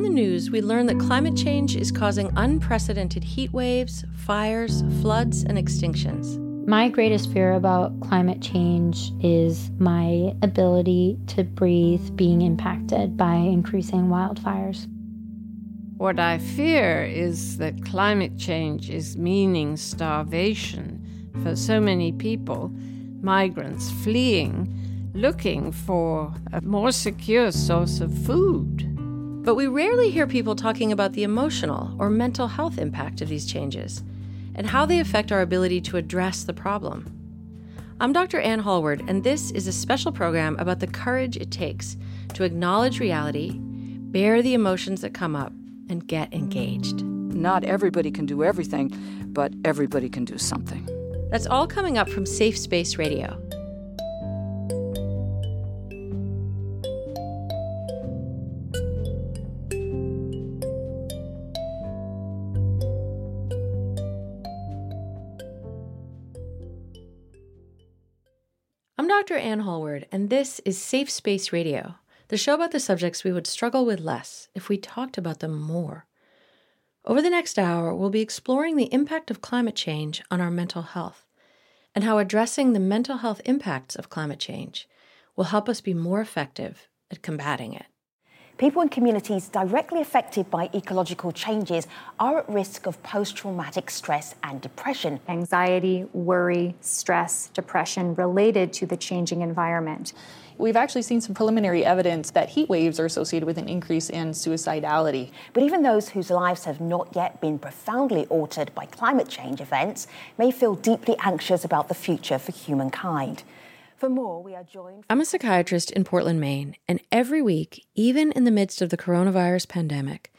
On the news, we learn that climate change is causing unprecedented heat waves, fires, floods, and extinctions. My greatest fear about climate change is my ability to breathe being impacted by increasing wildfires. What I fear is that climate change is meaning starvation for so many people, migrants fleeing, looking for a more secure source of food. But we rarely hear people talking about the emotional or mental health impact of these changes and how they affect our ability to address the problem. I'm Dr. Ann Hallward, and this is a special program about the courage it takes to acknowledge reality, bear the emotions that come up, and get engaged. Not everybody can do everything, but everybody can do something. That's all coming up from Safe Space Radio. I'm Dr. Ann Hallward, and this is Safe Space Radio the show about the subjects we would struggle with less if we talked about them more. Over the next hour, we'll be exploring the impact of climate change on our mental health and how addressing the mental health impacts of climate change will help us be more effective at combating it. People in communities directly affected by ecological changes are at risk of post traumatic stress and depression. Anxiety, worry, stress, depression related to the changing environment. We've actually seen some preliminary evidence that heat waves are associated with an increase in suicidality. But even those whose lives have not yet been profoundly altered by climate change events may feel deeply anxious about the future for humankind. For more, we are joined. I'm a psychiatrist in Portland, Maine, and every week, even in the midst of the coronavirus pandemic,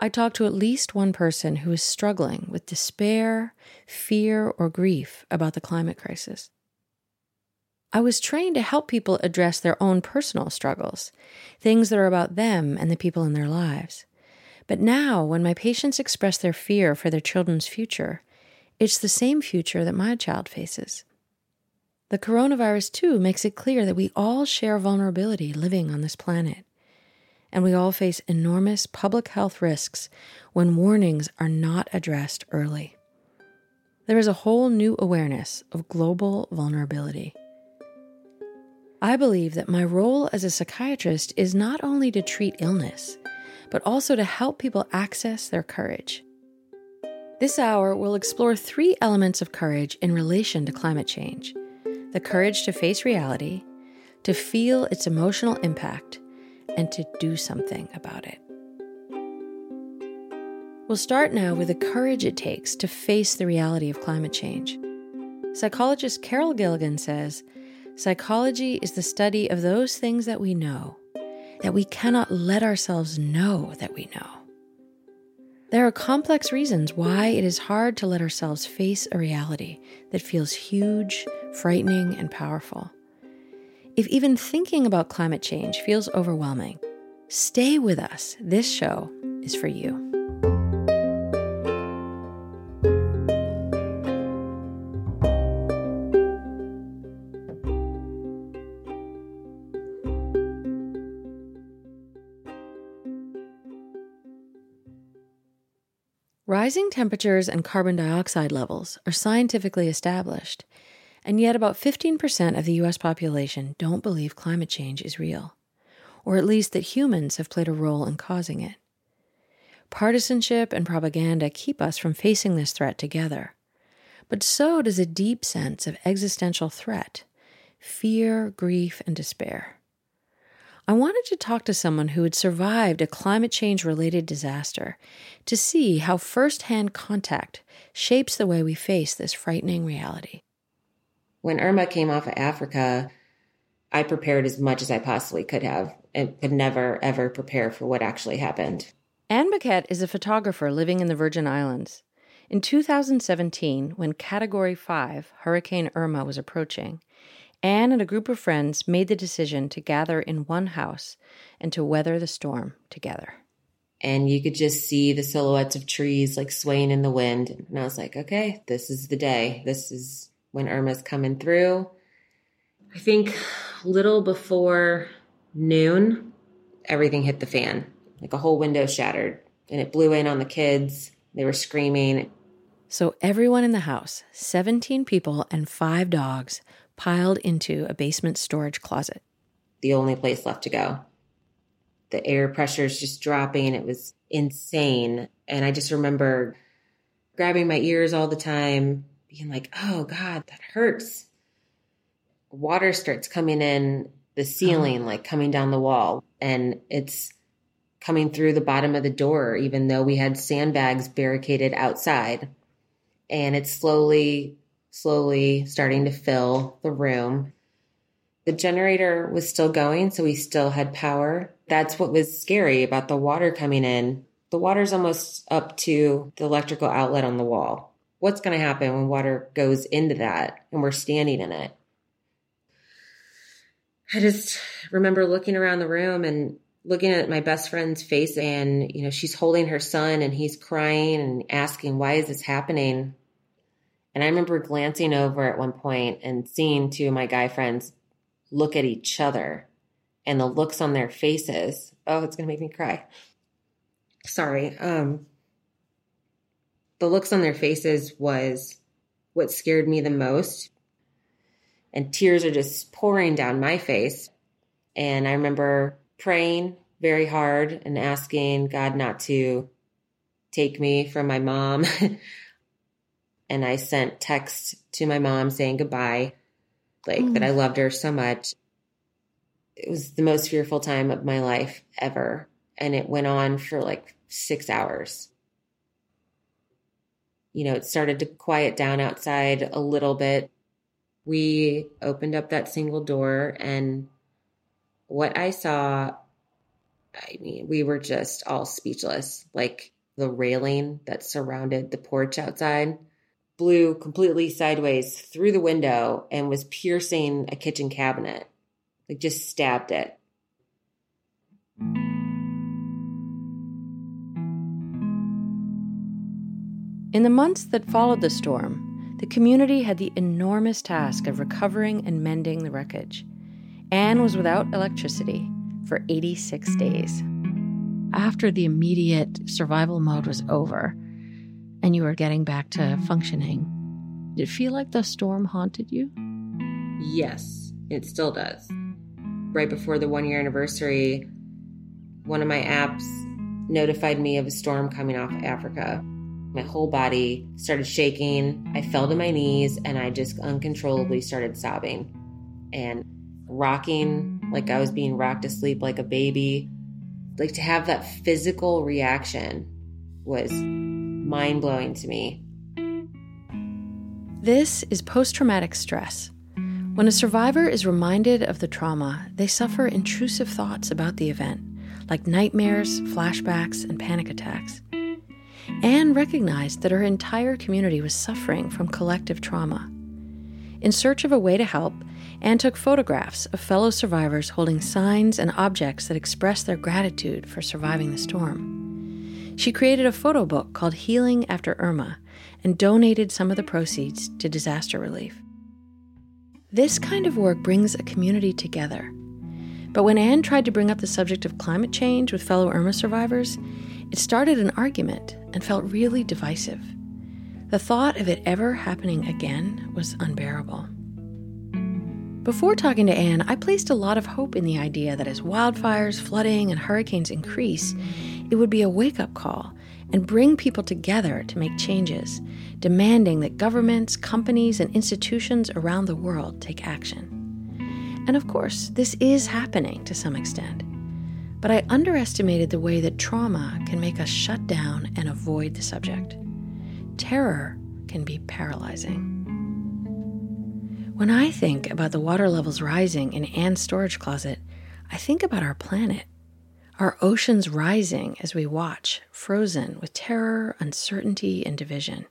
I talk to at least one person who is struggling with despair, fear, or grief about the climate crisis. I was trained to help people address their own personal struggles, things that are about them and the people in their lives. But now, when my patients express their fear for their children's future, it's the same future that my child faces. The coronavirus, too, makes it clear that we all share vulnerability living on this planet. And we all face enormous public health risks when warnings are not addressed early. There is a whole new awareness of global vulnerability. I believe that my role as a psychiatrist is not only to treat illness, but also to help people access their courage. This hour will explore three elements of courage in relation to climate change the courage to face reality, to feel its emotional impact, and to do something about it. We'll start now with the courage it takes to face the reality of climate change. Psychologist Carol Gilligan says Psychology is the study of those things that we know, that we cannot let ourselves know that we know. There are complex reasons why it is hard to let ourselves face a reality that feels huge, frightening, and powerful. If even thinking about climate change feels overwhelming, stay with us. This show is for you. Rising temperatures and carbon dioxide levels are scientifically established, and yet about 15% of the US population don't believe climate change is real, or at least that humans have played a role in causing it. Partisanship and propaganda keep us from facing this threat together, but so does a deep sense of existential threat, fear, grief, and despair. I wanted to talk to someone who had survived a climate change related disaster to see how firsthand contact shapes the way we face this frightening reality. When Irma came off of Africa, I prepared as much as I possibly could have and could never, ever prepare for what actually happened. Anne Baquette is a photographer living in the Virgin Islands. In 2017, when Category 5 Hurricane Irma was approaching, Anne and a group of friends made the decision to gather in one house and to weather the storm together. And you could just see the silhouettes of trees like swaying in the wind. And I was like, okay, this is the day. This is when Irma's coming through. I think little before noon, everything hit the fan. like a whole window shattered and it blew in on the kids. They were screaming. So everyone in the house, 17 people and five dogs, piled into a basement storage closet. The only place left to go. The air pressure is just dropping. It was insane. And I just remember grabbing my ears all the time, being like, oh God, that hurts. Water starts coming in the uh-huh. ceiling, oh. like coming down the wall. And it's coming through the bottom of the door, even though we had sandbags barricaded outside. And it's slowly, slowly starting to fill the room. The generator was still going, so we still had power. That's what was scary about the water coming in. The water's almost up to the electrical outlet on the wall. What's going to happen when water goes into that and we're standing in it? I just remember looking around the room and looking at my best friend's face and you know she's holding her son and he's crying and asking why is this happening and i remember glancing over at one point and seeing two of my guy friends look at each other and the looks on their faces oh it's going to make me cry. Sorry um the looks on their faces was what scared me the most. And tears are just pouring down my face. And i remember praying very hard and asking God not to take me from my mom. and I sent texts to my mom saying goodbye, like mm. that I loved her so much. It was the most fearful time of my life ever. And it went on for like six hours. You know, it started to quiet down outside a little bit. We opened up that single door and what I saw, I mean, we were just all speechless. Like the railing that surrounded the porch outside blew completely sideways through the window and was piercing a kitchen cabinet. Like just stabbed it. In the months that followed the storm, the community had the enormous task of recovering and mending the wreckage. Anne was without electricity for 86 days. After the immediate survival mode was over and you were getting back to functioning, did it feel like the storm haunted you? Yes, it still does. Right before the one year anniversary, one of my apps notified me of a storm coming off Africa. My whole body started shaking. I fell to my knees and I just uncontrollably started sobbing. And rocking like I was being rocked to sleep like a baby. Like to have that physical reaction was mind blowing to me. This is post traumatic stress. When a survivor is reminded of the trauma, they suffer intrusive thoughts about the event, like nightmares, flashbacks, and panic attacks. Anne recognized that her entire community was suffering from collective trauma. In search of a way to help, Anne took photographs of fellow survivors holding signs and objects that express their gratitude for surviving the storm. She created a photo book called Healing After Irma and donated some of the proceeds to disaster relief. This kind of work brings a community together. But when Anne tried to bring up the subject of climate change with fellow Irma survivors, it started an argument and felt really divisive. The thought of it ever happening again was unbearable. Before talking to Anne, I placed a lot of hope in the idea that as wildfires, flooding, and hurricanes increase, it would be a wake up call and bring people together to make changes, demanding that governments, companies, and institutions around the world take action. And of course, this is happening to some extent. But I underestimated the way that trauma can make us shut down and avoid the subject. Terror can be paralyzing. When I think about the water levels rising in Anne's storage closet, I think about our planet. Our oceans rising as we watch, frozen with terror, uncertainty, and division.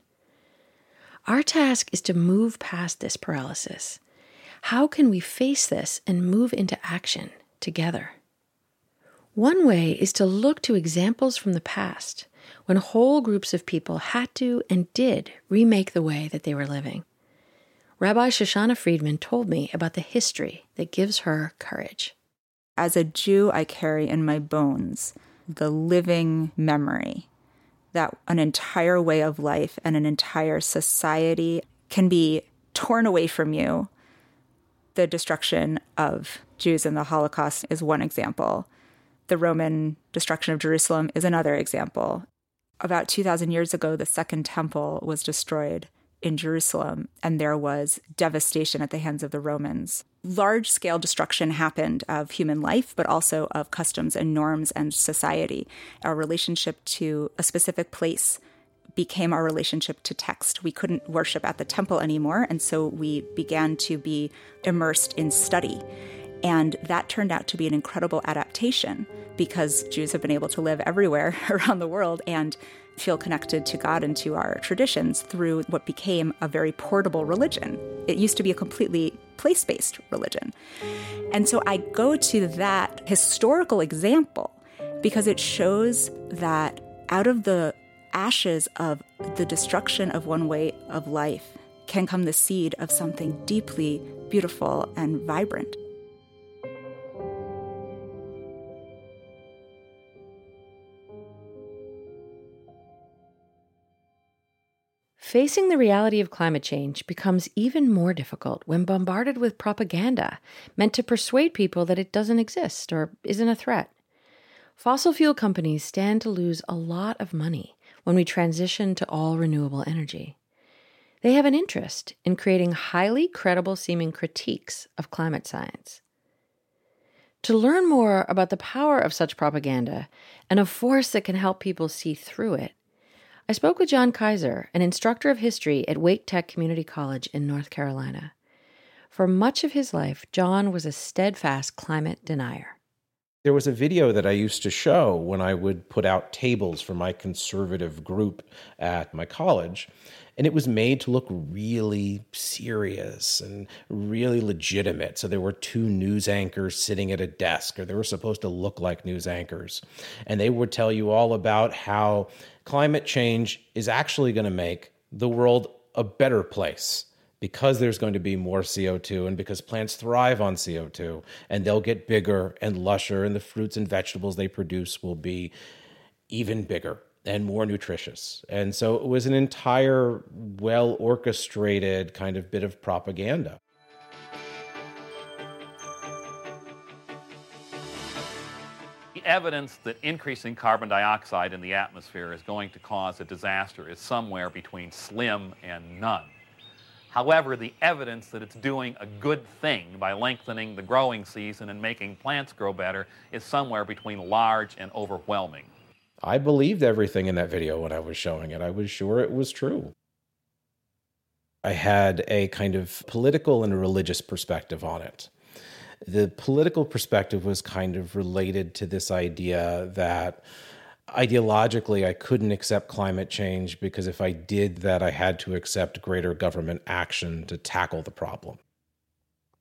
Our task is to move past this paralysis. How can we face this and move into action together? One way is to look to examples from the past when whole groups of people had to and did remake the way that they were living. Rabbi Shoshana Friedman told me about the history that gives her courage. As a Jew, I carry in my bones the living memory that an entire way of life and an entire society can be torn away from you. The destruction of Jews in the Holocaust is one example. The Roman destruction of Jerusalem is another example. About 2,000 years ago, the Second Temple was destroyed in Jerusalem, and there was devastation at the hands of the Romans. Large scale destruction happened of human life, but also of customs and norms and society. Our relationship to a specific place became our relationship to text. We couldn't worship at the temple anymore, and so we began to be immersed in study. And that turned out to be an incredible adaptation because Jews have been able to live everywhere around the world and feel connected to God and to our traditions through what became a very portable religion. It used to be a completely place based religion. And so I go to that historical example because it shows that out of the ashes of the destruction of one way of life can come the seed of something deeply beautiful and vibrant. Facing the reality of climate change becomes even more difficult when bombarded with propaganda meant to persuade people that it doesn't exist or isn't a threat. Fossil fuel companies stand to lose a lot of money when we transition to all renewable energy. They have an interest in creating highly credible seeming critiques of climate science. To learn more about the power of such propaganda and a force that can help people see through it, I spoke with John Kaiser, an instructor of history at Wake Tech Community College in North Carolina. For much of his life, John was a steadfast climate denier. There was a video that I used to show when I would put out tables for my conservative group at my college. And it was made to look really serious and really legitimate. So there were two news anchors sitting at a desk, or they were supposed to look like news anchors. And they would tell you all about how climate change is actually going to make the world a better place because there's going to be more CO2 and because plants thrive on CO2 and they'll get bigger and lusher and the fruits and vegetables they produce will be even bigger and more nutritious. And so it was an entire well orchestrated kind of bit of propaganda. Evidence that increasing carbon dioxide in the atmosphere is going to cause a disaster is somewhere between slim and none. However, the evidence that it's doing a good thing by lengthening the growing season and making plants grow better is somewhere between large and overwhelming. I believed everything in that video when I was showing it. I was sure it was true. I had a kind of political and religious perspective on it the political perspective was kind of related to this idea that ideologically I couldn't accept climate change because if I did that, I had to accept greater government action to tackle the problem.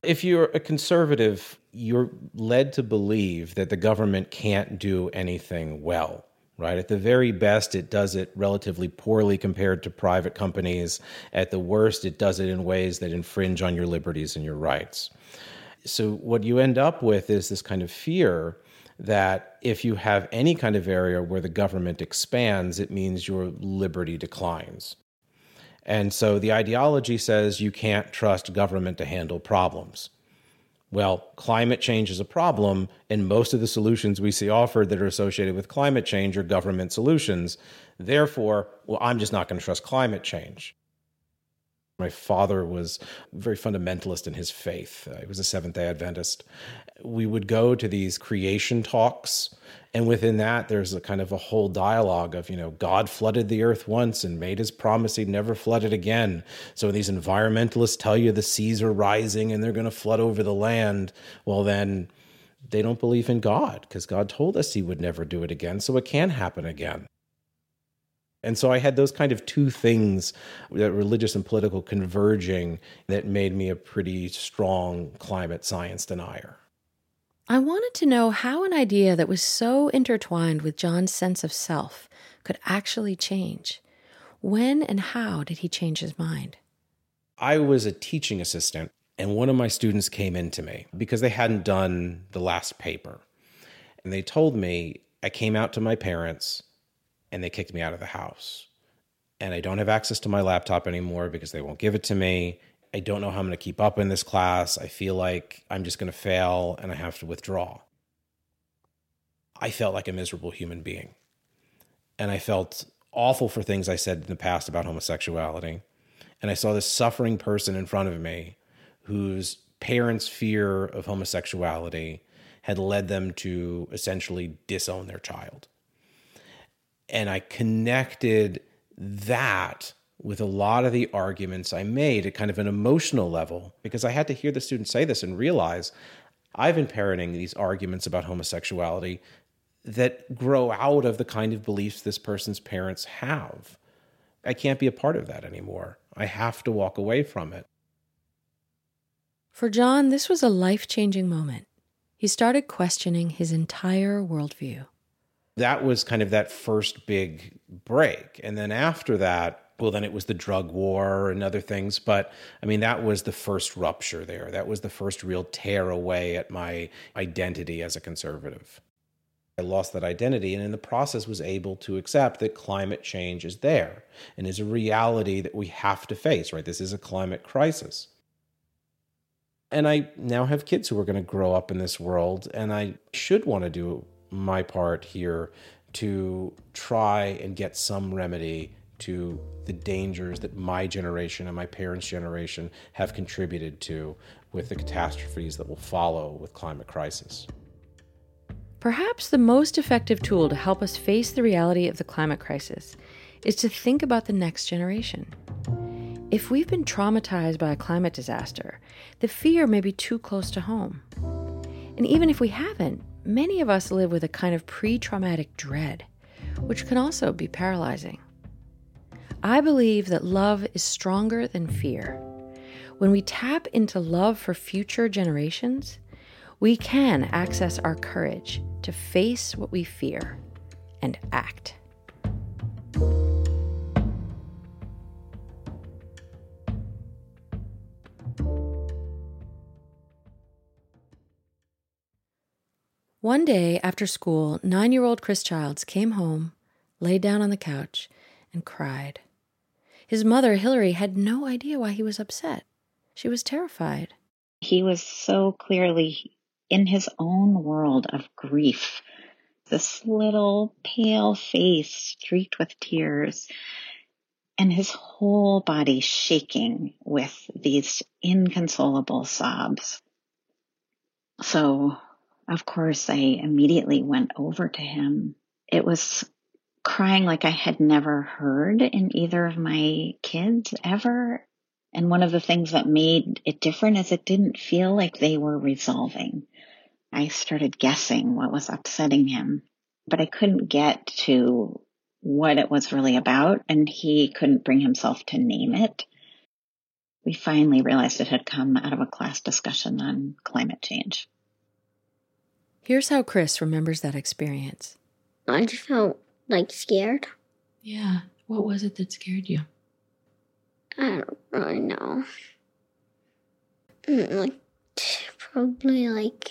If you're a conservative, you're led to believe that the government can't do anything well right? At the very best, it does it relatively poorly compared to private companies. At the worst, it does it in ways that infringe on your liberties and your rights. So, what you end up with is this kind of fear that if you have any kind of area where the government expands, it means your liberty declines. And so the ideology says you can't trust government to handle problems. Well, climate change is a problem, and most of the solutions we see offered that are associated with climate change are government solutions. Therefore, well, I'm just not going to trust climate change. My father was very fundamentalist in his faith. Uh, he was a Seventh day Adventist. We would go to these creation talks, and within that, there's a kind of a whole dialogue of, you know, God flooded the earth once and made his promise he'd never flood it again. So these environmentalists tell you the seas are rising and they're going to flood over the land, well, then they don't believe in God because God told us he would never do it again. So it can happen again. And so I had those kind of two things, religious and political converging, that made me a pretty strong climate science denier. I wanted to know how an idea that was so intertwined with John's sense of self could actually change. When and how did he change his mind? I was a teaching assistant, and one of my students came in to me because they hadn't done the last paper. And they told me, I came out to my parents and they kicked me out of the house. And I don't have access to my laptop anymore because they won't give it to me. I don't know how I'm going to keep up in this class. I feel like I'm just going to fail and I have to withdraw. I felt like a miserable human being. And I felt awful for things I said in the past about homosexuality. And I saw this suffering person in front of me whose parents' fear of homosexuality had led them to essentially disown their child. And I connected that with a lot of the arguments I made at kind of an emotional level because I had to hear the students say this and realize I've been parenting these arguments about homosexuality that grow out of the kind of beliefs this person's parents have. I can't be a part of that anymore. I have to walk away from it. For John, this was a life changing moment. He started questioning his entire worldview. That was kind of that first big break. And then after that, well, then it was the drug war and other things. But I mean, that was the first rupture there. That was the first real tear away at my identity as a conservative. I lost that identity and in the process was able to accept that climate change is there and is a reality that we have to face, right? This is a climate crisis. And I now have kids who are going to grow up in this world, and I should want to do my part here to try and get some remedy to the dangers that my generation and my parents' generation have contributed to with the catastrophes that will follow with climate crisis. Perhaps the most effective tool to help us face the reality of the climate crisis is to think about the next generation. If we've been traumatized by a climate disaster, the fear may be too close to home. And even if we haven't, many of us live with a kind of pre traumatic dread, which can also be paralyzing. I believe that love is stronger than fear. When we tap into love for future generations, we can access our courage to face what we fear and act. One day after school, nine year old Chris Childs came home, laid down on the couch, and cried. His mother, Hillary, had no idea why he was upset. She was terrified. He was so clearly in his own world of grief. This little pale face streaked with tears and his whole body shaking with these inconsolable sobs. So, of course, I immediately went over to him. It was crying like I had never heard in either of my kids ever. And one of the things that made it different is it didn't feel like they were resolving. I started guessing what was upsetting him, but I couldn't get to what it was really about, and he couldn't bring himself to name it. We finally realized it had come out of a class discussion on climate change. Here's how Chris remembers that experience. I just felt like scared. Yeah. What was it that scared you? I don't really know. Mm, like, probably like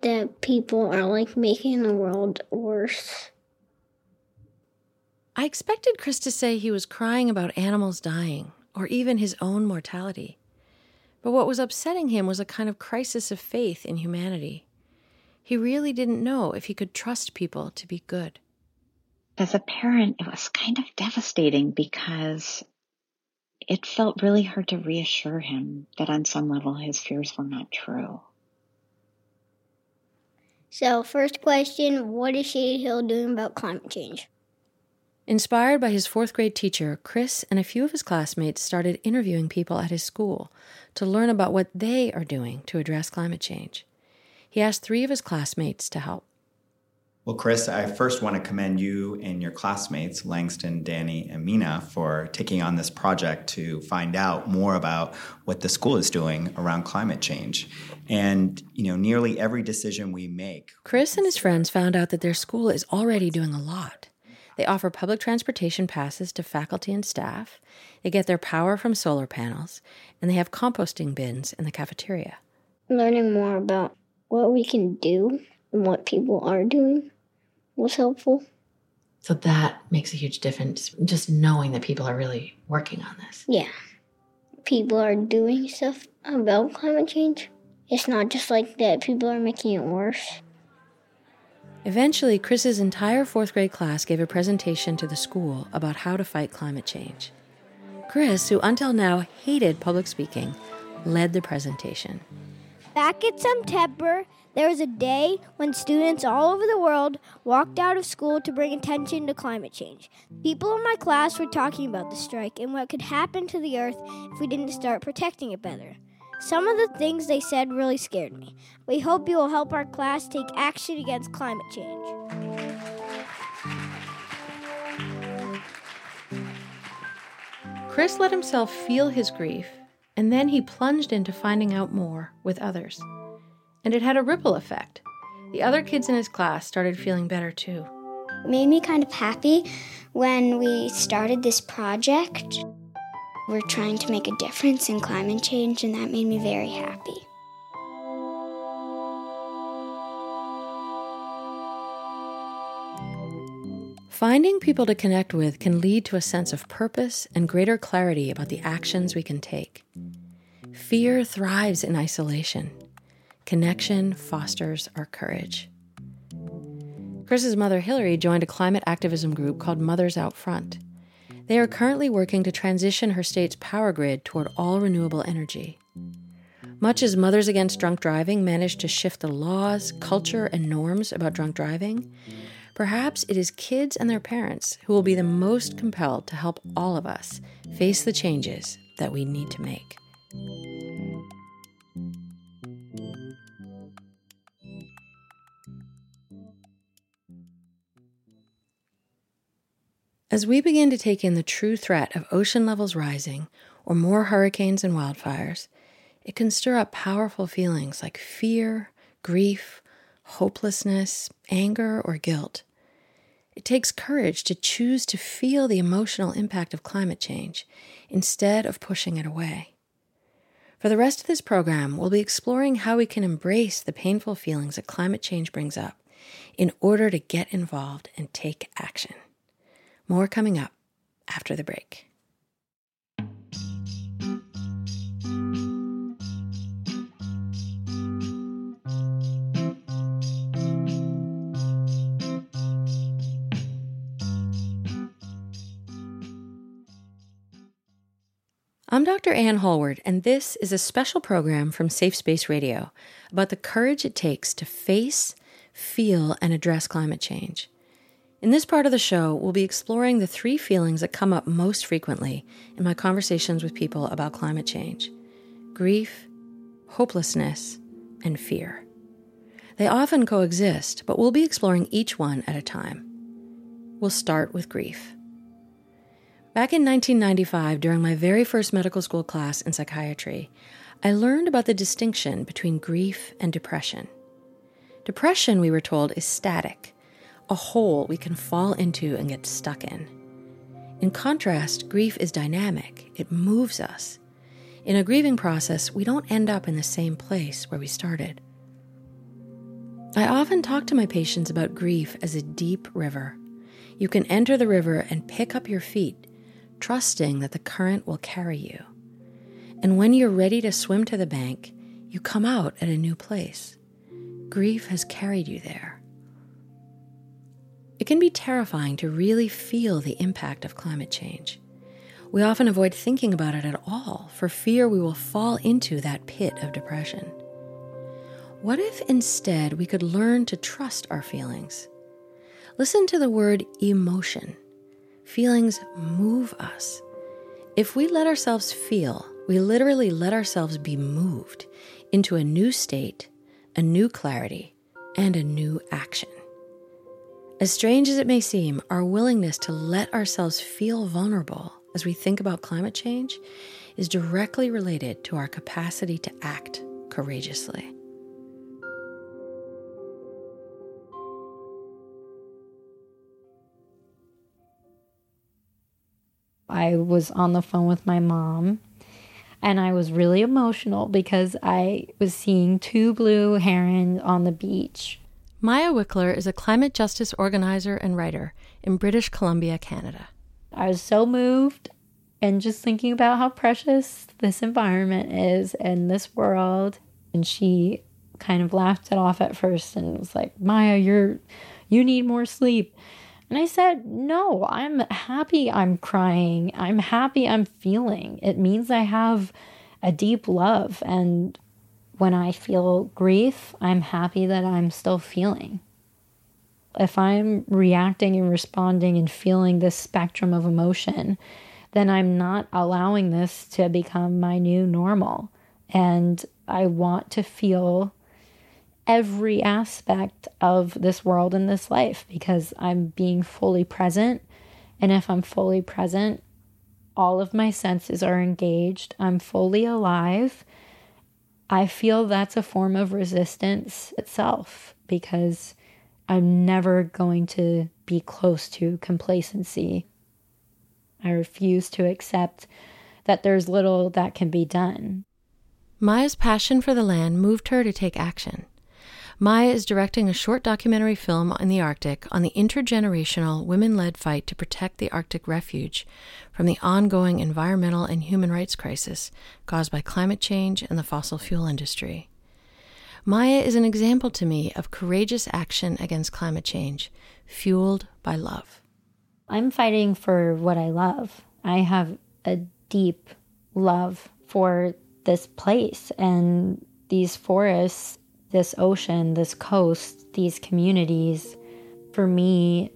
that people are like making the world worse. I expected Chris to say he was crying about animals dying or even his own mortality. But what was upsetting him was a kind of crisis of faith in humanity. He really didn't know if he could trust people to be good. As a parent, it was kind of devastating because it felt really hard to reassure him that on some level his fears were not true. So, first question What is Shady Hill doing about climate change? Inspired by his fourth grade teacher, Chris and a few of his classmates started interviewing people at his school to learn about what they are doing to address climate change. He asked three of his classmates to help. Well, Chris, I first want to commend you and your classmates, Langston, Danny, and Mina, for taking on this project to find out more about what the school is doing around climate change. And, you know, nearly every decision we make. Chris and his friends found out that their school is already doing a lot. They offer public transportation passes to faculty and staff, they get their power from solar panels, and they have composting bins in the cafeteria. learning more about what we can do and what people are doing was helpful. So that makes a huge difference, just knowing that people are really working on this. Yeah. People are doing stuff about climate change. It's not just like that people are making it worse. Eventually, Chris's entire fourth grade class gave a presentation to the school about how to fight climate change. Chris, who until now hated public speaking, led the presentation. Back in September, there was a day when students all over the world walked out of school to bring attention to climate change. People in my class were talking about the strike and what could happen to the earth if we didn't start protecting it better. Some of the things they said really scared me. We hope you will help our class take action against climate change. Chris let himself feel his grief, and then he plunged into finding out more with others. And it had a ripple effect. The other kids in his class started feeling better too. It made me kind of happy when we started this project. We're trying to make a difference in climate change, and that made me very happy. Finding people to connect with can lead to a sense of purpose and greater clarity about the actions we can take. Fear thrives in isolation. Connection fosters our courage. Chris's mother, Hillary, joined a climate activism group called Mothers Out Front. They are currently working to transition her state's power grid toward all renewable energy. Much as Mothers Against Drunk Driving managed to shift the laws, culture, and norms about drunk driving, perhaps it is kids and their parents who will be the most compelled to help all of us face the changes that we need to make. As we begin to take in the true threat of ocean levels rising or more hurricanes and wildfires, it can stir up powerful feelings like fear, grief, hopelessness, anger, or guilt. It takes courage to choose to feel the emotional impact of climate change instead of pushing it away. For the rest of this program, we'll be exploring how we can embrace the painful feelings that climate change brings up in order to get involved and take action. More coming up after the break. I'm Dr. Ann Hallward, and this is a special program from Safe Space Radio about the courage it takes to face, feel, and address climate change. In this part of the show, we'll be exploring the three feelings that come up most frequently in my conversations with people about climate change grief, hopelessness, and fear. They often coexist, but we'll be exploring each one at a time. We'll start with grief. Back in 1995, during my very first medical school class in psychiatry, I learned about the distinction between grief and depression. Depression, we were told, is static a hole we can fall into and get stuck in. In contrast, grief is dynamic, it moves us. In a grieving process, we don't end up in the same place where we started. I often talk to my patients about grief as a deep river. You can enter the river and pick up your feet, trusting that the current will carry you. And when you're ready to swim to the bank, you come out at a new place. Grief has carried you there. It can be terrifying to really feel the impact of climate change. We often avoid thinking about it at all for fear we will fall into that pit of depression. What if instead we could learn to trust our feelings? Listen to the word emotion. Feelings move us. If we let ourselves feel, we literally let ourselves be moved into a new state, a new clarity, and a new action. As strange as it may seem, our willingness to let ourselves feel vulnerable as we think about climate change is directly related to our capacity to act courageously. I was on the phone with my mom And I was really emotional because I was seeing two blue herons on the beach. Maya Wickler is a climate justice organizer and writer in British Columbia, Canada. I was so moved and just thinking about how precious this environment is and this world. And she kind of laughed it off at first and was like, Maya, you're you need more sleep. And I said, No, I'm happy I'm crying. I'm happy I'm feeling. It means I have a deep love. And when I feel grief, I'm happy that I'm still feeling. If I'm reacting and responding and feeling this spectrum of emotion, then I'm not allowing this to become my new normal. And I want to feel every aspect of this world and this life because I'm being fully present. And if I'm fully present, all of my senses are engaged. I'm fully alive. I feel that's a form of resistance itself because I'm never going to be close to complacency. I refuse to accept that there's little that can be done. Maya's passion for the land moved her to take action. Maya is directing a short documentary film in the Arctic on the intergenerational women led fight to protect the Arctic refuge from the ongoing environmental and human rights crisis caused by climate change and the fossil fuel industry. Maya is an example to me of courageous action against climate change, fueled by love. I'm fighting for what I love. I have a deep love for this place and these forests this ocean, this coast, these communities. For me,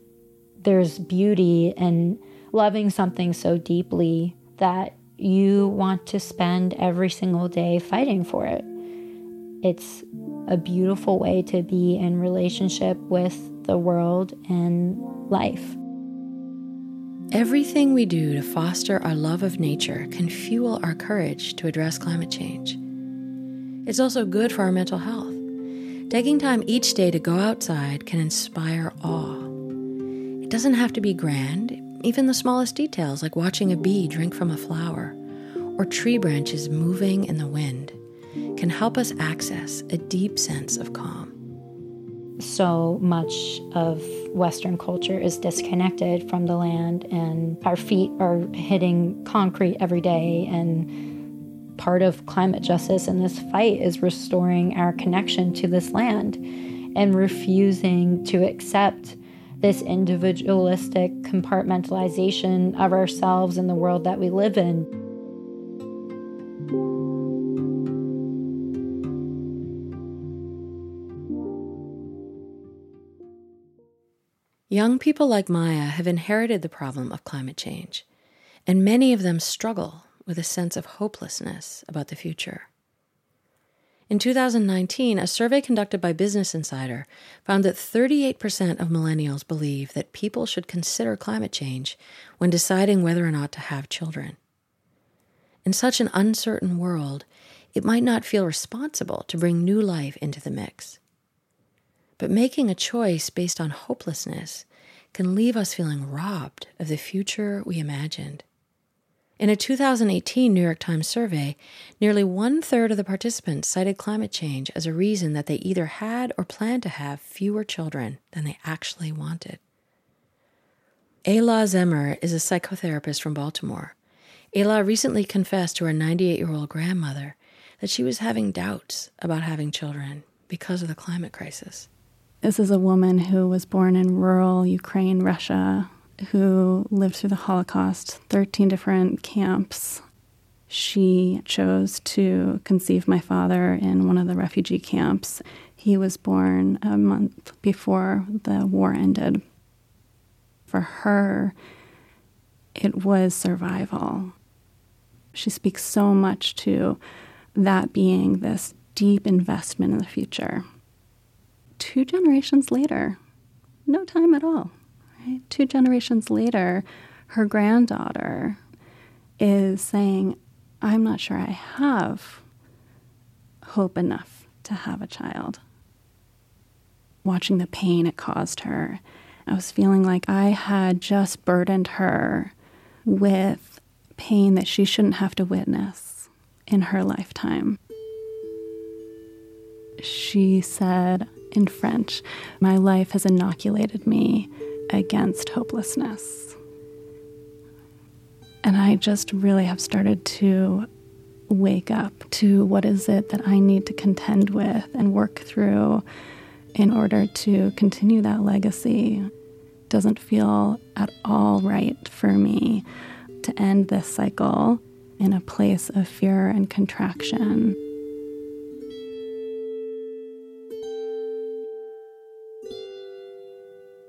there's beauty in loving something so deeply that you want to spend every single day fighting for it. It's a beautiful way to be in relationship with the world and life. Everything we do to foster our love of nature can fuel our courage to address climate change. It's also good for our mental health. Taking time each day to go outside can inspire awe. It doesn't have to be grand, even the smallest details, like watching a bee drink from a flower or tree branches moving in the wind, can help us access a deep sense of calm. So much of Western culture is disconnected from the land, and our feet are hitting concrete every day, and part of climate justice in this fight is restoring our connection to this land and refusing to accept this individualistic compartmentalization of ourselves and the world that we live in. Young people like Maya have inherited the problem of climate change, and many of them struggle with a sense of hopelessness about the future. In 2019, a survey conducted by Business Insider found that 38% of millennials believe that people should consider climate change when deciding whether or not to have children. In such an uncertain world, it might not feel responsible to bring new life into the mix. But making a choice based on hopelessness can leave us feeling robbed of the future we imagined. In a 2018 New York Times survey, nearly one third of the participants cited climate change as a reason that they either had or planned to have fewer children than they actually wanted. Ayla Zemer is a psychotherapist from Baltimore. Ayla recently confessed to her 98 year old grandmother that she was having doubts about having children because of the climate crisis. This is a woman who was born in rural Ukraine, Russia, who lived through the Holocaust, 13 different camps. She chose to conceive my father in one of the refugee camps. He was born a month before the war ended. For her, it was survival. She speaks so much to that being this deep investment in the future. Two generations later, no time at all. Right? Two generations later, her granddaughter is saying, I'm not sure I have hope enough to have a child. Watching the pain it caused her, I was feeling like I had just burdened her with pain that she shouldn't have to witness. in her lifetime. She said in French, My life has inoculated me against hopelessness. And I just really have started to wake up to what is it that I need to contend with and work through in order to continue that legacy. Doesn't feel at all right for me to end this cycle in a place of fear and contraction.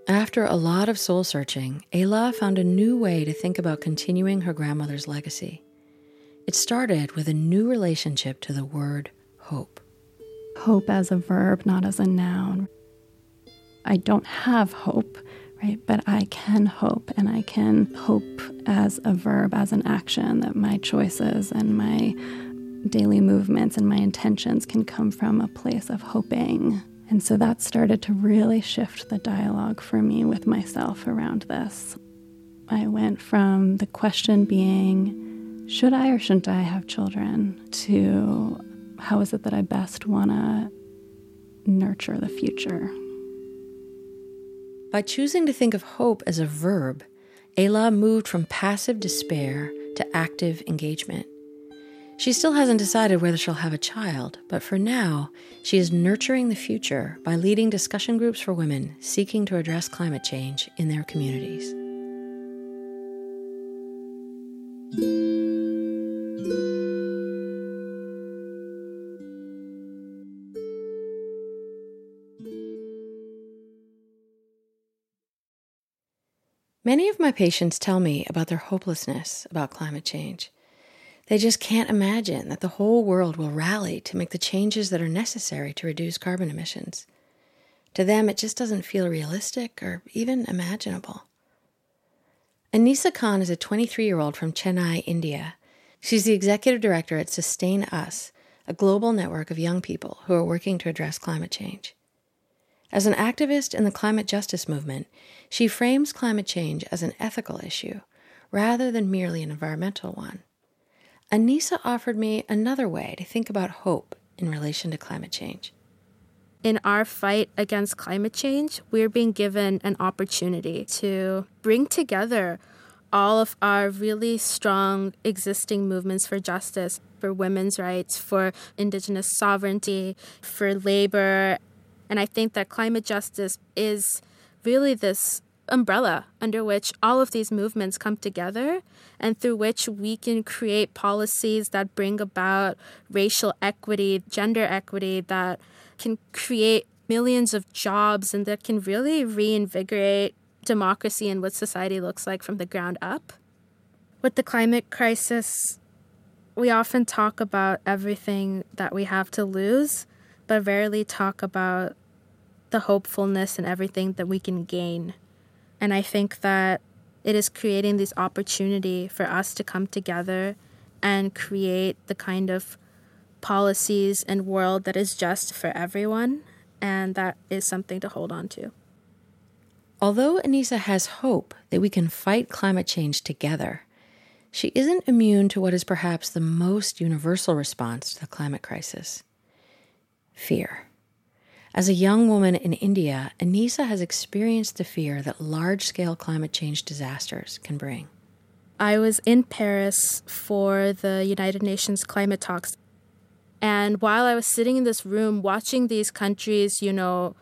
After a lot of soul searching, Ayla found a new way to think about continuing her grandmother's legacy. It started with a new relationship to the word hope. Hope as a verb, not as a noun. I don't have hope, right? But I can hope, and I can hope as a verb, as an action, that my choices and my daily movements and my intentions can come from a place of hoping. And so that started to really shift the dialogue for me with myself around this. I went from the question being, should I or shouldn't I have children, to how is it that I best want to nurture the future? By choosing to think of hope as a verb, Ayla moved from passive despair to active engagement. She still hasn't decided whether she'll have a child, but for now, she is nurturing the future by leading discussion groups for women seeking to address climate change in their communities. Many of my patients tell me about their hopelessness about climate change. They just can't imagine that the whole world will rally to make the changes that are necessary to reduce carbon emissions. To them, it just doesn't feel realistic or even imaginable. Anisa Khan is a 23 year old from Chennai, India. She's the executive director at SustainUS, a global network of young people who are working to address climate change. As an activist in the climate justice movement, she frames climate change as an ethical issue rather than merely an environmental one. Anisa offered me another way to think about hope in relation to climate change. In our fight against climate change, we're being given an opportunity to bring together all of our really strong existing movements for justice, for women's rights, for indigenous sovereignty, for labor. And I think that climate justice is really this umbrella under which all of these movements come together and through which we can create policies that bring about racial equity, gender equity, that can create millions of jobs and that can really reinvigorate democracy and what society looks like from the ground up. With the climate crisis, we often talk about everything that we have to lose, but rarely talk about the hopefulness and everything that we can gain. And I think that it is creating this opportunity for us to come together and create the kind of policies and world that is just for everyone. And that is something to hold on to. Although Anisa has hope that we can fight climate change together, she isn't immune to what is perhaps the most universal response to the climate crisis fear. As a young woman in India, Anisa has experienced the fear that large scale climate change disasters can bring. I was in Paris for the United Nations climate talks. And while I was sitting in this room watching these countries, you know,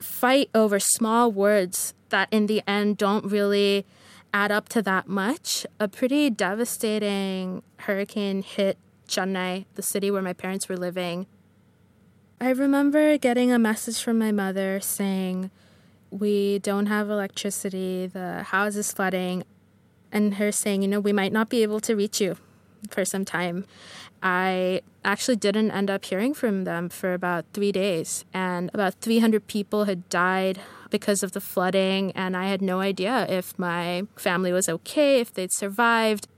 fight over small words that in the end don't really add up to that much, a pretty devastating hurricane hit Chennai, the city where my parents were living. I remember getting a message from my mother saying, We don't have electricity, the house is flooding, and her saying, You know, we might not be able to reach you for some time. I actually didn't end up hearing from them for about three days, and about 300 people had died because of the flooding, and I had no idea if my family was okay, if they'd survived.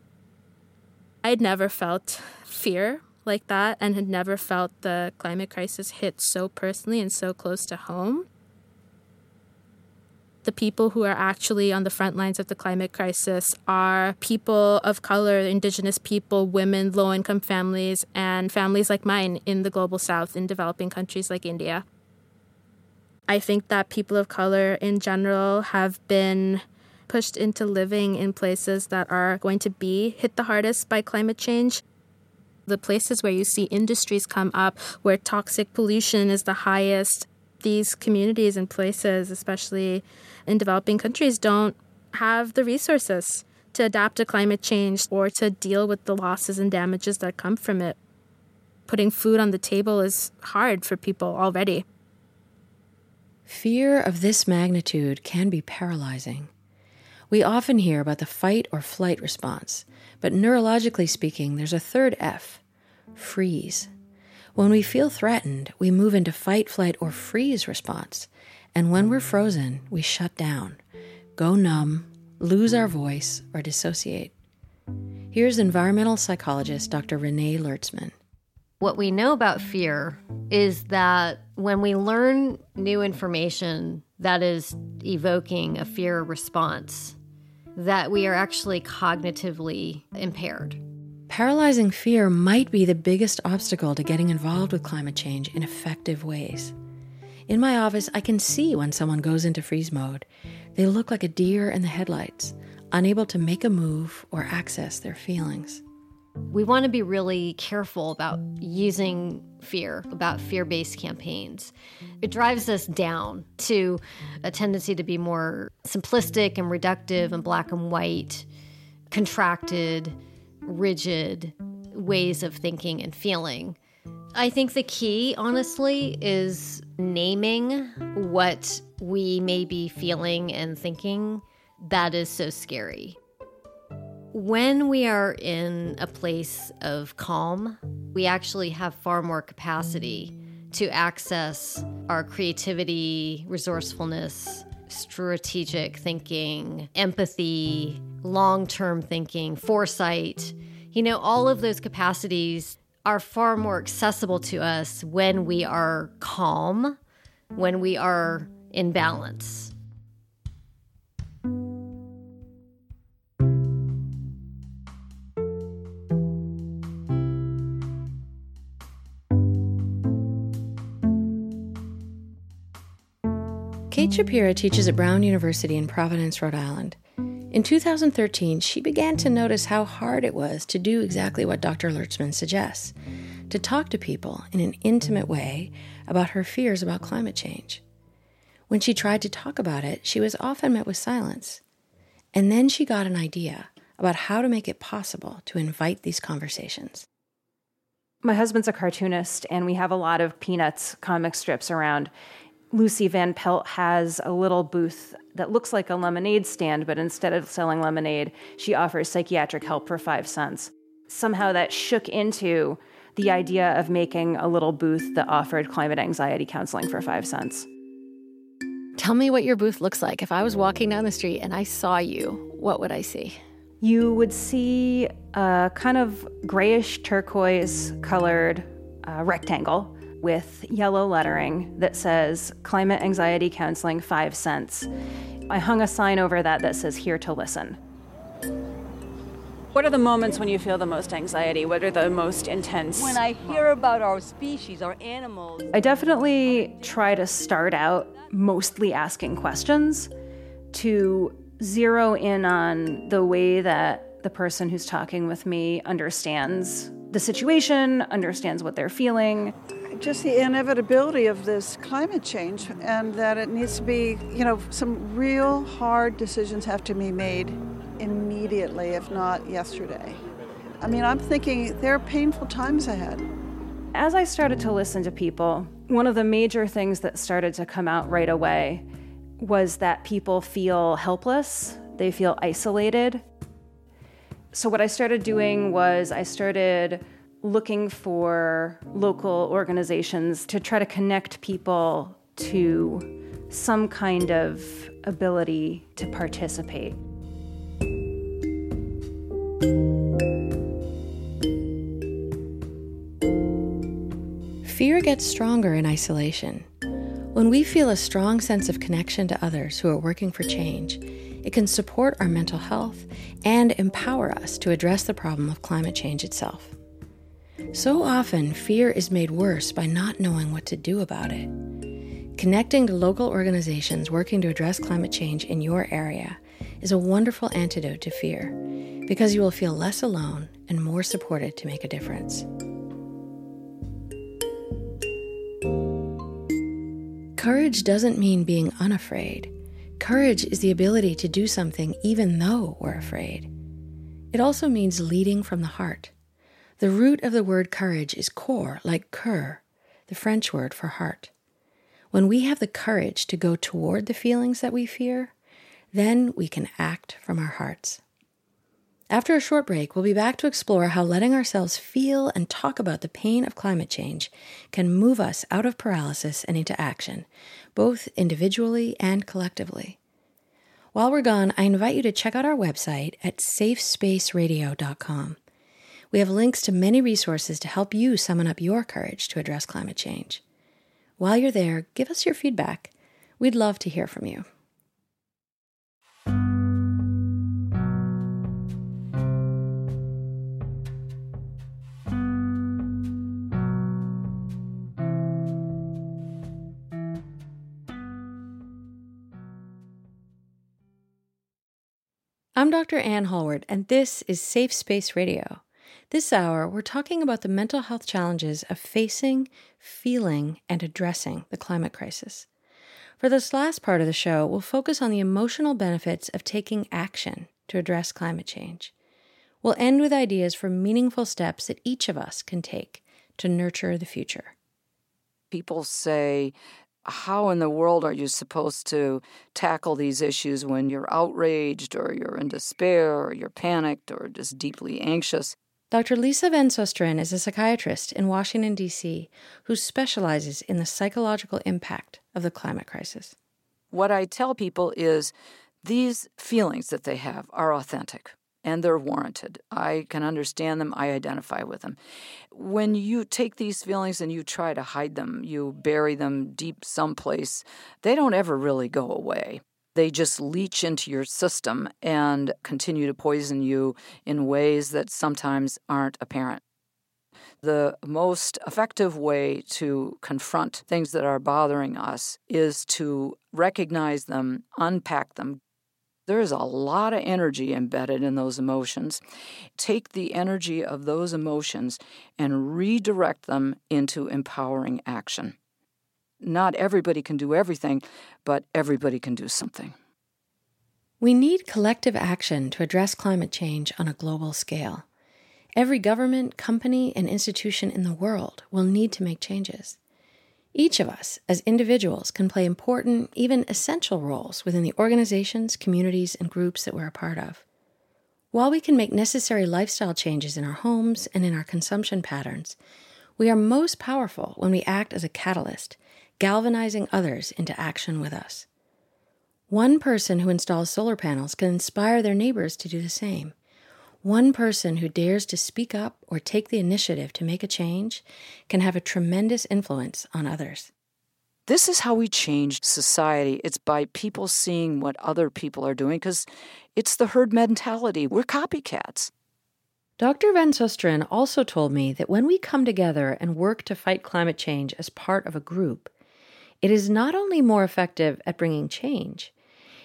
I'd never felt fear like that and had never felt the climate crisis hit so personally and so close to home. the people who are actually on the front lines of the climate crisis are people of color, indigenous people, women, low income families, and families like mine in the global south in developing countries like India. I think that people of color in general have been pushed into living in places that are going to be hit the hardest by climate change. The places where you see industries come up, where toxic pollution is the highest, these communities and places, especially in developing countries, don't have the resources to adapt to climate change or to deal with the losses and damages that come from it. Putting food on the table is hard for people already. Fear of this magnitude can be paralyzing. We often hear about the fight or flight response, but neurologically speaking, there's a third F freeze. When we feel threatened, we move into fight, flight, or freeze response. And when we're frozen, we shut down, go numb, lose our voice, or dissociate. Here's environmental psychologist Dr. Renee Lertzman. What we know about fear is that when we learn new information that is evoking a fear response, that we are actually cognitively impaired. Paralyzing fear might be the biggest obstacle to getting involved with climate change in effective ways. In my office, I can see when someone goes into freeze mode. They look like a deer in the headlights, unable to make a move or access their feelings. We want to be really careful about using fear, about fear based campaigns. It drives us down to a tendency to be more simplistic and reductive and black and white, contracted rigid ways of thinking and feeling. I think the key, honestly, is naming what we may be feeling and thinking that is so scary. When we are in a place of calm, we actually have far more capacity to access our creativity, resourcefulness, strategic thinking, empathy, long term thinking, foresight. You know, all of those capacities are far more accessible to us when we are calm, when we are in balance. Kate Schapira teaches at Brown University in Providence, Rhode Island. In 2013, she began to notice how hard it was to do exactly what Dr. Lertzman suggests to talk to people in an intimate way about her fears about climate change. When she tried to talk about it, she was often met with silence. And then she got an idea about how to make it possible to invite these conversations. My husband's a cartoonist, and we have a lot of Peanuts comic strips around. Lucy Van Pelt has a little booth that looks like a lemonade stand, but instead of selling lemonade, she offers psychiatric help for five cents. Somehow that shook into the idea of making a little booth that offered climate anxiety counseling for five cents. Tell me what your booth looks like. If I was walking down the street and I saw you, what would I see? You would see a kind of grayish turquoise colored uh, rectangle with yellow lettering that says Climate Anxiety Counseling 5 cents. I hung a sign over that that says Here to Listen. What are the moments when you feel the most anxiety? What are the most intense? When I hear about our species, our animals. I definitely try to start out mostly asking questions to zero in on the way that the person who's talking with me understands the situation, understands what they're feeling just the inevitability of this climate change and that it needs to be, you know, some real hard decisions have to be made immediately, if not yesterday. I mean, I'm thinking there are painful times ahead. As I started to listen to people, one of the major things that started to come out right away was that people feel helpless, they feel isolated. So, what I started doing was I started looking for local organizations to try to connect people to some kind of ability to participate. Fear gets stronger in isolation. When we feel a strong sense of connection to others who are working for change, it can support our mental health and empower us to address the problem of climate change itself. So often, fear is made worse by not knowing what to do about it. Connecting to local organizations working to address climate change in your area is a wonderful antidote to fear because you will feel less alone and more supported to make a difference. Courage doesn't mean being unafraid. Courage is the ability to do something even though we're afraid. It also means leading from the heart. The root of the word courage is cor, like cœur, the French word for heart. When we have the courage to go toward the feelings that we fear, then we can act from our hearts. After a short break, we'll be back to explore how letting ourselves feel and talk about the pain of climate change can move us out of paralysis and into action, both individually and collectively. While we're gone, I invite you to check out our website at safespaceradio.com. We have links to many resources to help you summon up your courage to address climate change. While you're there, give us your feedback. We'd love to hear from you. I'm Dr. Ann Hallward, and this is Safe Space Radio. This hour, we're talking about the mental health challenges of facing, feeling, and addressing the climate crisis. For this last part of the show, we'll focus on the emotional benefits of taking action to address climate change. We'll end with ideas for meaningful steps that each of us can take to nurture the future. People say how in the world are you supposed to tackle these issues when you're outraged or you're in despair or you're panicked or just deeply anxious? Dr. Lisa Van Susteren is a psychiatrist in Washington, D.C., who specializes in the psychological impact of the climate crisis. What I tell people is these feelings that they have are authentic and they're warranted. I can understand them, I identify with them. When you take these feelings and you try to hide them, you bury them deep someplace, they don't ever really go away. They just leach into your system and continue to poison you in ways that sometimes aren't apparent. The most effective way to confront things that are bothering us is to recognize them, unpack them, there is a lot of energy embedded in those emotions. Take the energy of those emotions and redirect them into empowering action. Not everybody can do everything, but everybody can do something. We need collective action to address climate change on a global scale. Every government, company, and institution in the world will need to make changes. Each of us, as individuals, can play important, even essential roles within the organizations, communities, and groups that we're a part of. While we can make necessary lifestyle changes in our homes and in our consumption patterns, we are most powerful when we act as a catalyst, galvanizing others into action with us. One person who installs solar panels can inspire their neighbors to do the same. One person who dares to speak up or take the initiative to make a change can have a tremendous influence on others. This is how we change society. It's by people seeing what other people are doing because it's the herd mentality. We're copycats. Dr. Van Susteren also told me that when we come together and work to fight climate change as part of a group, it is not only more effective at bringing change,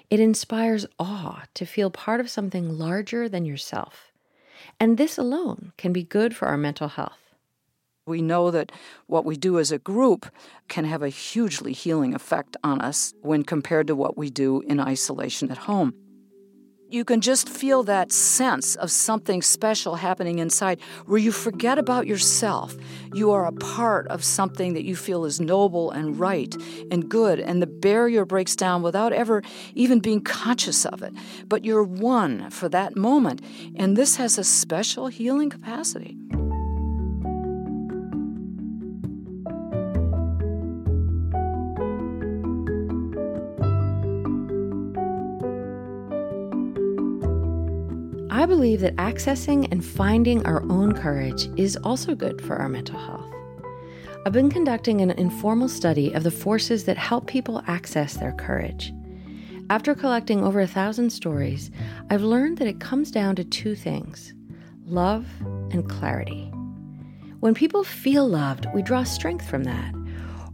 it inspires awe to feel part of something larger than yourself. And this alone can be good for our mental health. We know that what we do as a group can have a hugely healing effect on us when compared to what we do in isolation at home you can just feel that sense of something special happening inside where you forget about yourself. You are a part of something that you feel is noble and right and good, and the barrier breaks down without ever even being conscious of it. But you're one for that moment, and this has a special healing capacity. I believe that accessing and finding our own courage is also good for our mental health. I've been conducting an informal study of the forces that help people access their courage. After collecting over a thousand stories, I've learned that it comes down to two things love and clarity. When people feel loved, we draw strength from that.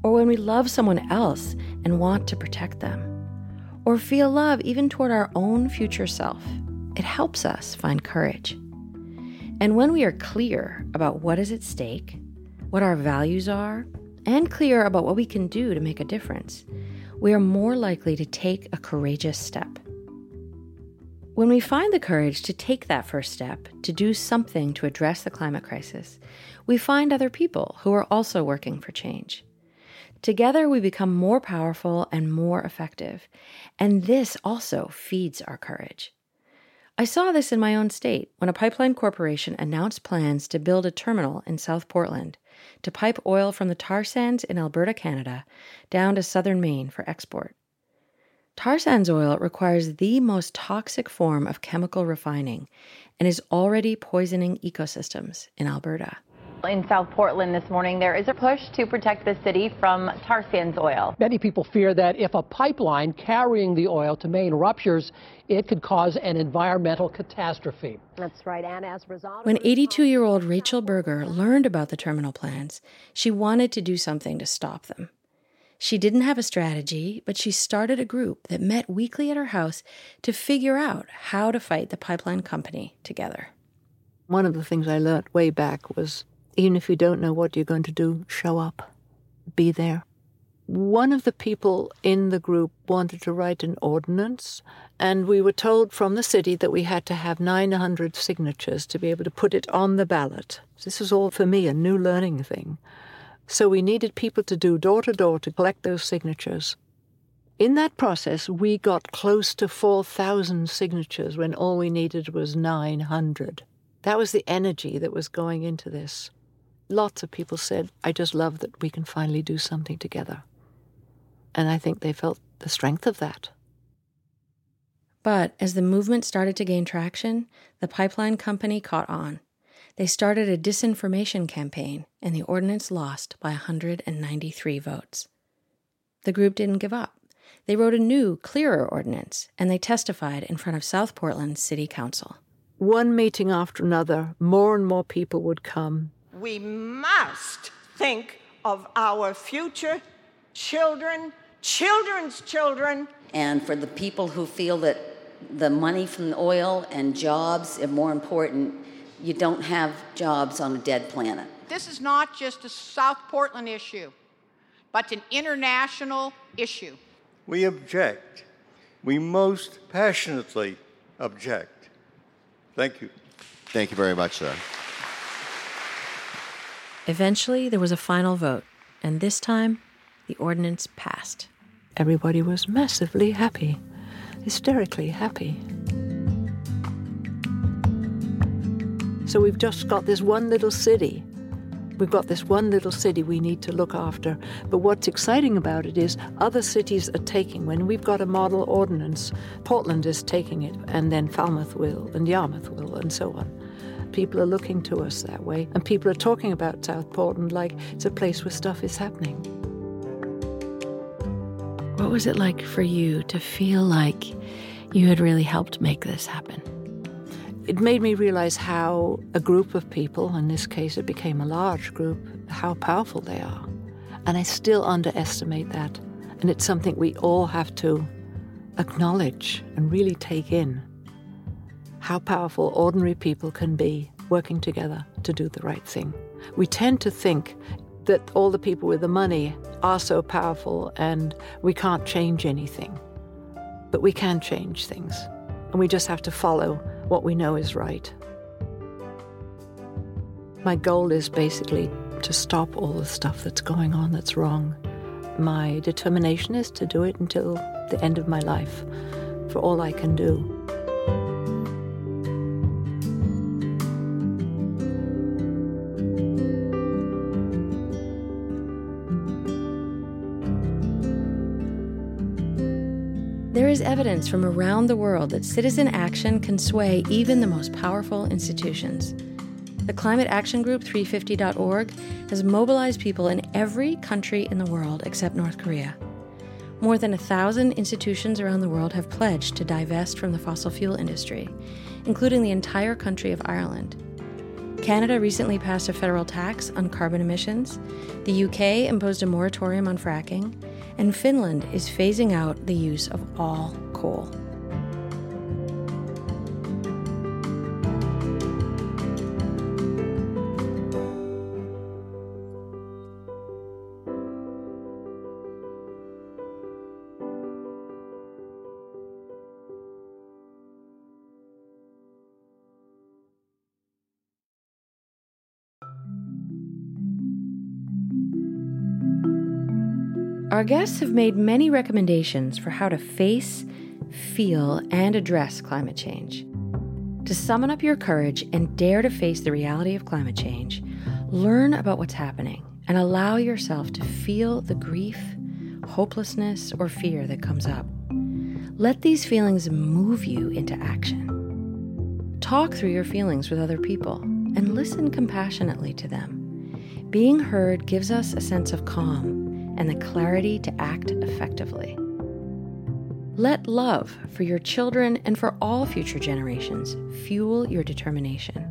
Or when we love someone else and want to protect them. Or feel love even toward our own future self, it helps us find courage. And when we are clear about what is at stake, what our values are, and clear about what we can do to make a difference, we are more likely to take a courageous step. When we find the courage to take that first step, to do something to address the climate crisis, we find other people who are also working for change. Together, we become more powerful and more effective, and this also feeds our courage. I saw this in my own state when a pipeline corporation announced plans to build a terminal in South Portland to pipe oil from the tar sands in Alberta, Canada, down to southern Maine for export. Tar sands oil requires the most toxic form of chemical refining and is already poisoning ecosystems in Alberta. In South Portland this morning, there is a push to protect the city from tar sands oil. Many people fear that if a pipeline carrying the oil to Maine ruptures, it could cause an environmental catastrophe. That's right, and as a result. When 82 year old Rachel Berger learned about the terminal plans, she wanted to do something to stop them. She didn't have a strategy, but she started a group that met weekly at her house to figure out how to fight the pipeline company together. One of the things I learned way back was even if you don't know what you're going to do, show up, be there. One of the people in the group wanted to write an ordinance, and we were told from the city that we had to have 900 signatures to be able to put it on the ballot. This was all for me a new learning thing. So we needed people to do door to door to collect those signatures. In that process, we got close to 4,000 signatures when all we needed was 900. That was the energy that was going into this lots of people said, I just love that we can finally do something together. And I think they felt the strength of that. But as the movement started to gain traction, the pipeline company caught on. They started a disinformation campaign, and the ordinance lost by 193 votes. The group didn't give up. They wrote a new, clearer ordinance, and they testified in front of South Portland City Council. One meeting after another, more and more people would come we must think of our future children, children's children. And for the people who feel that the money from the oil and jobs are more important, you don't have jobs on a dead planet. This is not just a South Portland issue, but an international issue. We object. We most passionately object. Thank you. Thank you very much, sir. Eventually, there was a final vote, and this time, the ordinance passed. Everybody was massively happy, hysterically happy. So we've just got this one little city. We've got this one little city we need to look after. But what's exciting about it is other cities are taking, when we've got a model ordinance, Portland is taking it, and then Falmouth will, and Yarmouth will, and so on. People are looking to us that way, and people are talking about South Portland like it's a place where stuff is happening. What was it like for you to feel like you had really helped make this happen? It made me realize how a group of people, in this case it became a large group, how powerful they are. And I still underestimate that. And it's something we all have to acknowledge and really take in how powerful ordinary people can be working together to do the right thing. We tend to think that all the people with the money are so powerful and we can't change anything. But we can change things, and we just have to follow what we know is right. My goal is basically to stop all the stuff that's going on that's wrong. My determination is to do it until the end of my life, for all I can do. There is evidence from around the world that citizen action can sway even the most powerful institutions. the Climate Action Group 350.org has mobilized people in every country in the world except North Korea. More than a thousand institutions around the world have pledged to divest from the fossil fuel industry, including the entire country of Ireland. Canada recently passed a federal tax on carbon emissions, the UK imposed a moratorium on fracking, and Finland is phasing out the use of all coal. Our guests have made many recommendations for how to face, feel, and address climate change. To summon up your courage and dare to face the reality of climate change, learn about what's happening and allow yourself to feel the grief, hopelessness, or fear that comes up. Let these feelings move you into action. Talk through your feelings with other people and listen compassionately to them. Being heard gives us a sense of calm and the clarity to act effectively. Let love for your children and for all future generations fuel your determination.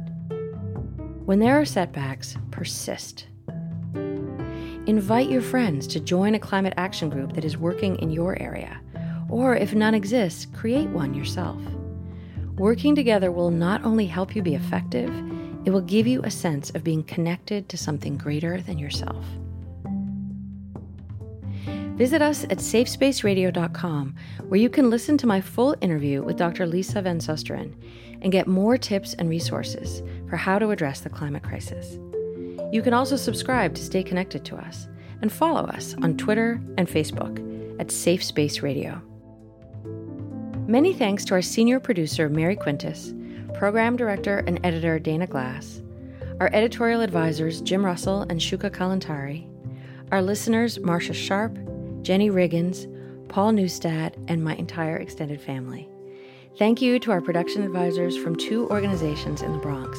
When there are setbacks, persist. Invite your friends to join a climate action group that is working in your area, or if none exists, create one yourself. Working together will not only help you be effective, it will give you a sense of being connected to something greater than yourself. Visit us at safespaceradio.com, where you can listen to my full interview with Dr. Lisa Van Susteren and get more tips and resources for how to address the climate crisis. You can also subscribe to stay connected to us and follow us on Twitter and Facebook at Safe Space Radio. Many thanks to our senior producer, Mary Quintus, program director and editor, Dana Glass, our editorial advisors, Jim Russell and Shuka Kalantari, our listeners, Marcia Sharp, Jenny Riggins, Paul Neustadt, and my entire extended family. Thank you to our production advisors from two organizations in the Bronx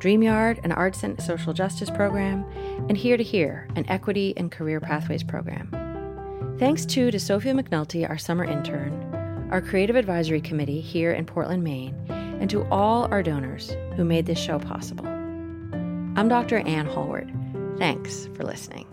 DreamYard, an arts and social justice program, and Here to Here, an equity and career pathways program. Thanks too to Sophia McNulty, our summer intern, our creative advisory committee here in Portland, Maine, and to all our donors who made this show possible. I'm Dr. Ann Hallward. Thanks for listening.